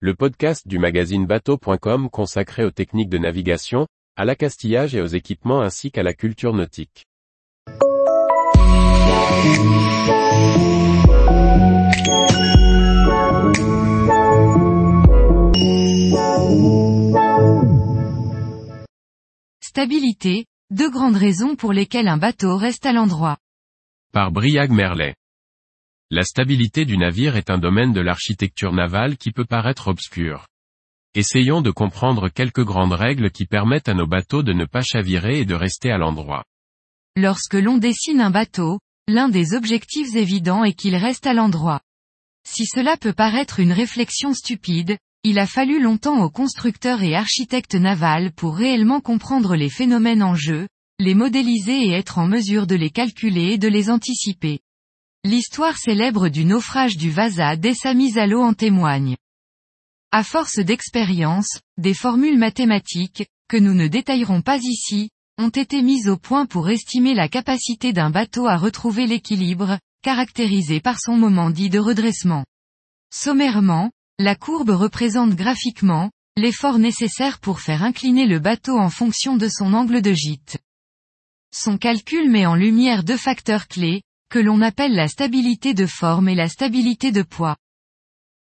le podcast du magazine bateau.com consacré aux techniques de navigation, à l'accastillage et aux équipements ainsi qu'à la culture nautique. Stabilité, deux grandes raisons pour lesquelles un bateau reste à l'endroit. Par Briag Merlet. La stabilité du navire est un domaine de l'architecture navale qui peut paraître obscur. Essayons de comprendre quelques grandes règles qui permettent à nos bateaux de ne pas chavirer et de rester à l'endroit. Lorsque l'on dessine un bateau, l'un des objectifs évidents est qu'il reste à l'endroit. Si cela peut paraître une réflexion stupide, il a fallu longtemps aux constructeurs et architectes navals pour réellement comprendre les phénomènes en jeu, les modéliser et être en mesure de les calculer et de les anticiper. L'histoire célèbre du naufrage du Vasa dès sa mise à l'eau en témoigne. À force d'expérience, des formules mathématiques, que nous ne détaillerons pas ici, ont été mises au point pour estimer la capacité d'un bateau à retrouver l'équilibre, caractérisé par son moment dit de redressement. Sommairement, la courbe représente graphiquement, l'effort nécessaire pour faire incliner le bateau en fonction de son angle de gîte. Son calcul met en lumière deux facteurs clés, que l'on appelle la stabilité de forme et la stabilité de poids.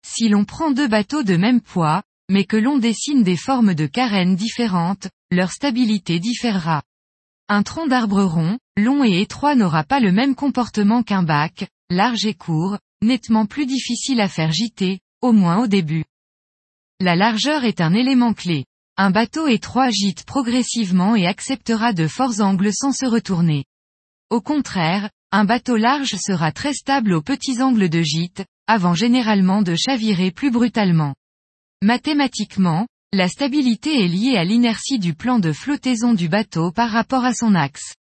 Si l'on prend deux bateaux de même poids, mais que l'on dessine des formes de carènes différentes, leur stabilité différera. Un tronc d'arbre rond, long et étroit n'aura pas le même comportement qu'un bac, large et court, nettement plus difficile à faire gîter, au moins au début. La largeur est un élément clé. Un bateau étroit gîte progressivement et acceptera de forts angles sans se retourner. Au contraire, un bateau large sera très stable aux petits angles de gîte, avant généralement de chavirer plus brutalement. Mathématiquement, la stabilité est liée à l'inertie du plan de flottaison du bateau par rapport à son axe.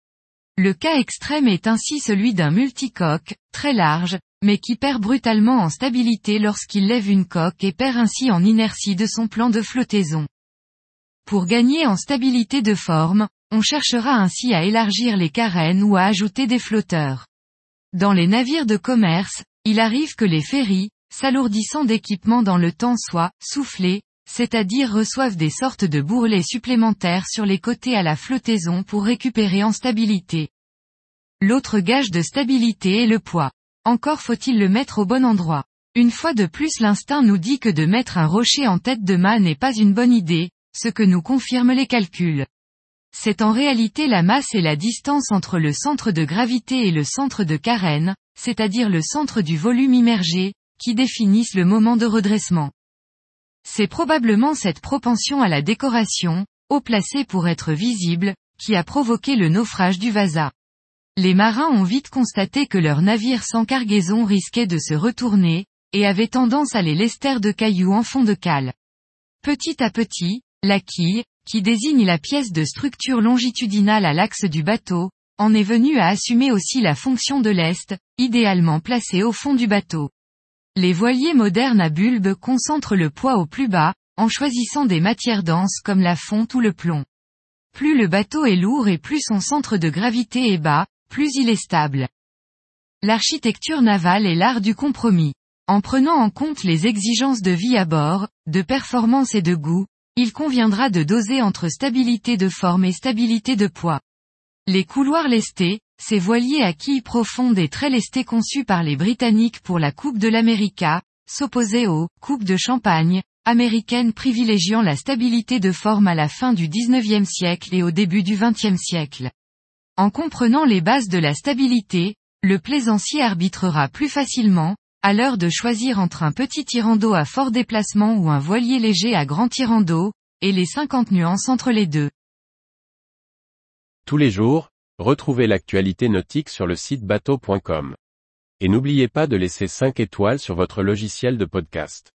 Le cas extrême est ainsi celui d'un multicoque, très large, mais qui perd brutalement en stabilité lorsqu'il lève une coque et perd ainsi en inertie de son plan de flottaison. Pour gagner en stabilité de forme, on cherchera ainsi à élargir les carènes ou à ajouter des flotteurs. Dans les navires de commerce, il arrive que les ferries, s'alourdissant d'équipement dans le temps soient soufflés, c'est-à-dire reçoivent des sortes de bourrelets supplémentaires sur les côtés à la flottaison pour récupérer en stabilité. L'autre gage de stabilité est le poids. Encore faut-il le mettre au bon endroit. Une fois de plus l'instinct nous dit que de mettre un rocher en tête de mât n'est pas une bonne idée, ce que nous confirment les calculs. C'est en réalité la masse et la distance entre le centre de gravité et le centre de carène, c'est-à-dire le centre du volume immergé, qui définissent le moment de redressement. C'est probablement cette propension à la décoration, haut placée pour être visible, qui a provoqué le naufrage du Vasa. Les marins ont vite constaté que leur navire sans cargaison risquait de se retourner, et avait tendance à les lester de cailloux en fond de cale. Petit à petit, la quille, qui désigne la pièce de structure longitudinale à l'axe du bateau, en est venue à assumer aussi la fonction de lest, idéalement placée au fond du bateau. Les voiliers modernes à bulbe concentrent le poids au plus bas, en choisissant des matières denses comme la fonte ou le plomb. Plus le bateau est lourd et plus son centre de gravité est bas, plus il est stable. L'architecture navale est l'art du compromis. En prenant en compte les exigences de vie à bord, de performance et de goût, il conviendra de doser entre stabilité de forme et stabilité de poids. Les couloirs lestés, ces voiliers à quilles profondes et très lestés conçus par les Britanniques pour la Coupe de l'América, s'opposaient aux coupes de champagne, américaines privilégiant la stabilité de forme à la fin du XIXe siècle et au début du XXe siècle. En comprenant les bases de la stabilité, le plaisancier arbitrera plus facilement, à l'heure de choisir entre un petit tirant d'eau à fort déplacement ou un voilier léger à grand tirant d'eau, et les 50 nuances entre les deux. Tous les jours, retrouvez l'actualité nautique sur le site bateau.com. Et n'oubliez pas de laisser 5 étoiles sur votre logiciel de podcast.